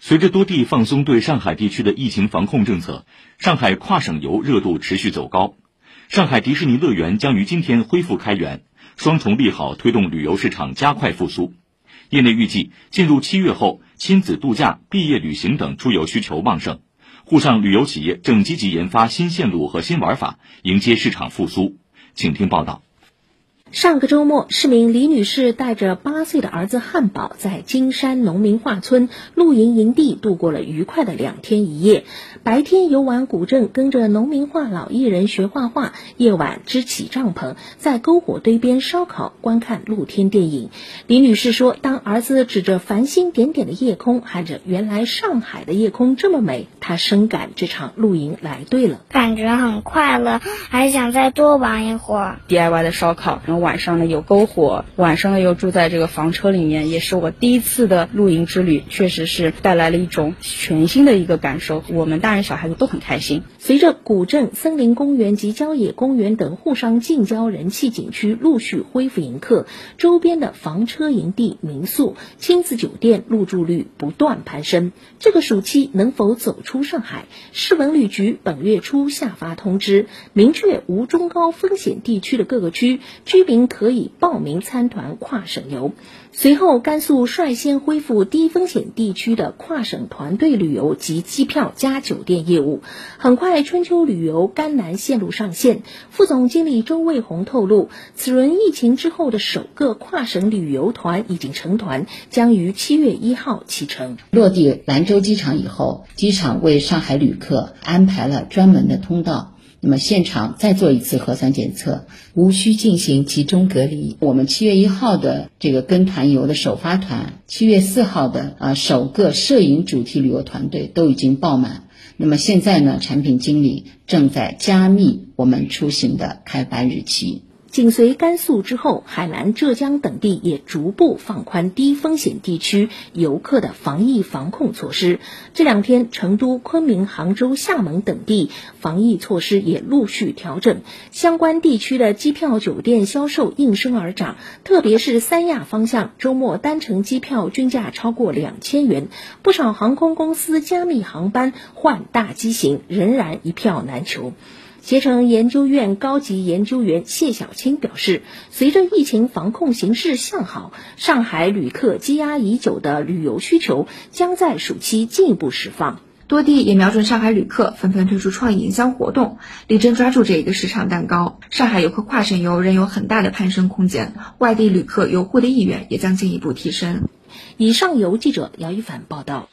随着多地放松对上海地区的疫情防控政策，上海跨省游热度持续走高。上海迪士尼乐园将于今天恢复开园，双重利好推动旅游市场加快复苏。业内预计，进入七月后，亲子度假、毕业旅行等出游需求旺盛，沪上旅游企业正积极研发新线路和新玩法，迎接市场复苏。请听报道。上个周末，市民李女士带着八岁的儿子汉堡，在金山农民画村露营营地度过了愉快的两天一夜。白天游玩古镇，跟着农民画老艺人学画画；夜晚支起帐篷，在篝火堆边烧烤，观看露天电影。李女士说：“当儿子指着繁星点点的夜空，喊着‘原来上海的夜空这么美’，她深感这场露营来对了，感觉很快乐，还想再多玩一会儿。DIY 的烧烤。”晚上呢有篝火，晚上呢又住在这个房车里面，也是我第一次的露营之旅，确实是带来了一种全新的一个感受。我们大人小孩子都很开心。随着古镇、森林公园及郊野公园等沪上近郊人气景区陆续恢复迎客，周边的房车营地、民宿、亲子酒店入住率不断攀升。这个暑期能否走出上海？市文旅局本月初下发通知，明确无中高风险地区的各个区居。民可以报名参团跨省游。随后，甘肃率先恢复低风险地区的跨省团队旅游及机票加酒店业务。很快，春秋旅游甘南线路上线。副总经理周卫红透露，此轮疫情之后的首个跨省旅游团已经成团，将于七月一号启程。落地兰州机场以后，机场为上海旅客安排了专门的通道。那么现场再做一次核酸检测，无需进行集中隔离。我们七月一号的这个跟团游的首发团，七月四号的啊首个摄影主题旅游团队都已经爆满。那么现在呢，产品经理正在加密我们出行的开班日期。紧随甘肃之后，海南、浙江等地也逐步放宽低风险地区游客的防疫防控措施。这两天，成都、昆明、杭州、厦门等地防疫措施也陆续调整，相关地区的机票、酒店销售应声而涨。特别是三亚方向，周末单程机票均价超过两千元，不少航空公司加密航班换大机型，仍然一票难求。携程研究院高级研究员谢小青表示，随着疫情防控形势向好，上海旅客积压已久的旅游需求将在暑期进一步释放。多地也瞄准上海旅客，纷纷推出创意营销活动，力争抓住这一个市场蛋糕。上海游客跨省游仍有很大的攀升空间，外地旅客游沪的意愿也将进一步提升。以上由记者姚一凡报道。